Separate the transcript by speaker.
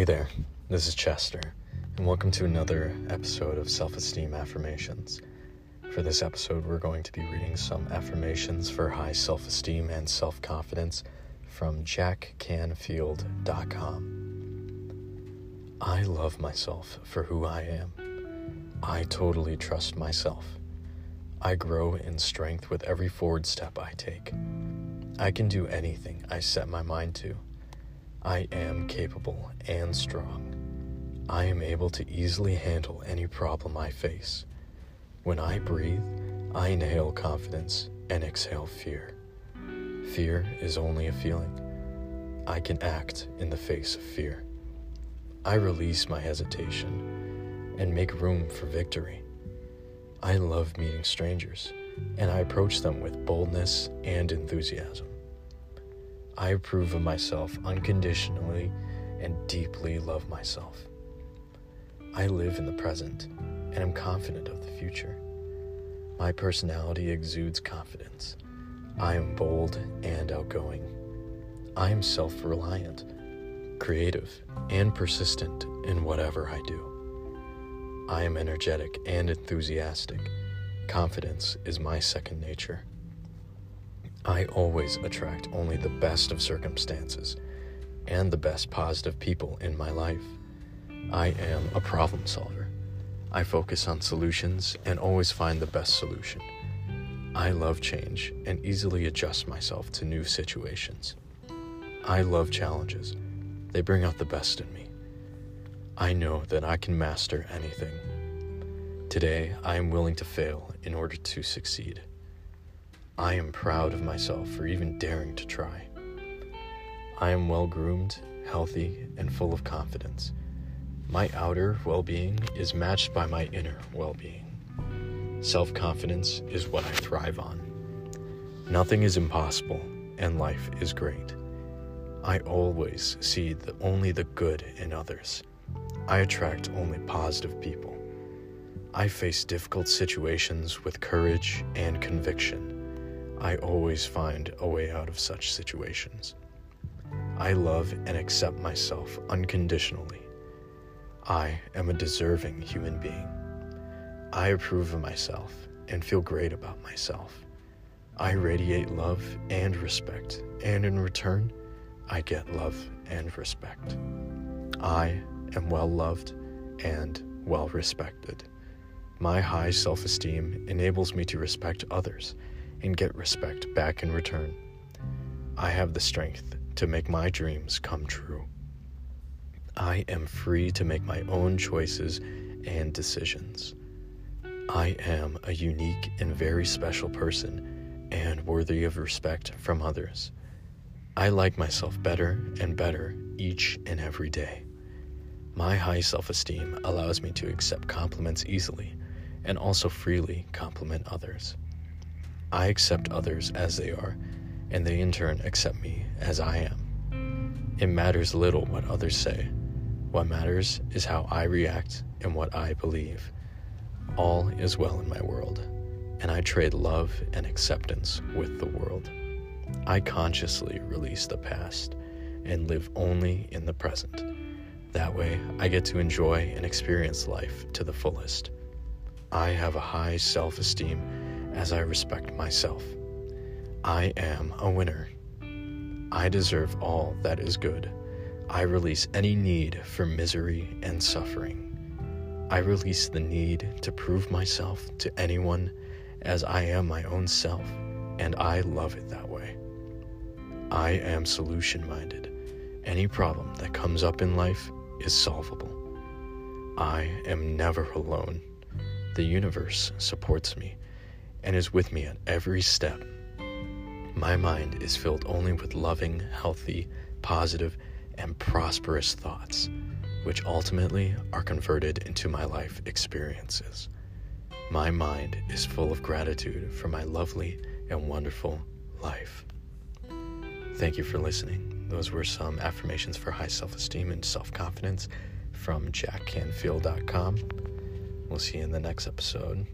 Speaker 1: Hey there, this is Chester, and welcome to another episode of Self Esteem Affirmations. For this episode, we're going to be reading some affirmations for high self esteem and self confidence from jackcanfield.com. I love myself for who I am. I totally trust myself. I grow in strength with every forward step I take. I can do anything I set my mind to. I am capable and strong. I am able to easily handle any problem I face. When I breathe, I inhale confidence and exhale fear. Fear is only a feeling. I can act in the face of fear. I release my hesitation and make room for victory. I love meeting strangers, and I approach them with boldness and enthusiasm. I approve of myself unconditionally and deeply love myself. I live in the present and am confident of the future. My personality exudes confidence. I am bold and outgoing. I am self reliant, creative, and persistent in whatever I do. I am energetic and enthusiastic. Confidence is my second nature. I always attract only the best of circumstances and the best positive people in my life. I am a problem solver. I focus on solutions and always find the best solution. I love change and easily adjust myself to new situations. I love challenges, they bring out the best in me. I know that I can master anything. Today, I am willing to fail in order to succeed. I am proud of myself for even daring to try. I am well groomed, healthy, and full of confidence. My outer well being is matched by my inner well being. Self confidence is what I thrive on. Nothing is impossible, and life is great. I always see the, only the good in others. I attract only positive people. I face difficult situations with courage and conviction. I always find a way out of such situations. I love and accept myself unconditionally. I am a deserving human being. I approve of myself and feel great about myself. I radiate love and respect, and in return, I get love and respect. I am well loved and well respected. My high self esteem enables me to respect others and get respect back in return. I have the strength to make my dreams come true. I am free to make my own choices and decisions. I am a unique and very special person and worthy of respect from others. I like myself better and better each and every day. My high self esteem allows me to accept compliments easily and also freely compliment others. I accept others as they are, and they in turn accept me as I am. It matters little what others say. What matters is how I react and what I believe. All is well in my world, and I trade love and acceptance with the world. I consciously release the past and live only in the present. That way, I get to enjoy and experience life to the fullest. I have a high self esteem as I respect myself. I am a winner. I deserve all that is good. I release any need for misery and suffering. I release the need to prove myself to anyone as I am my own self, and I love it that way. I am solution minded. Any problem that comes up in life is solvable. I am never alone. The universe supports me and is with me at every step. My mind is filled only with loving, healthy, positive, and prosperous thoughts, which ultimately are converted into my life experiences. My mind is full of gratitude for my lovely and wonderful life. Thank you for listening. Those were some affirmations for high self esteem and self confidence from jackcanfield.com. We'll see you in the next episode.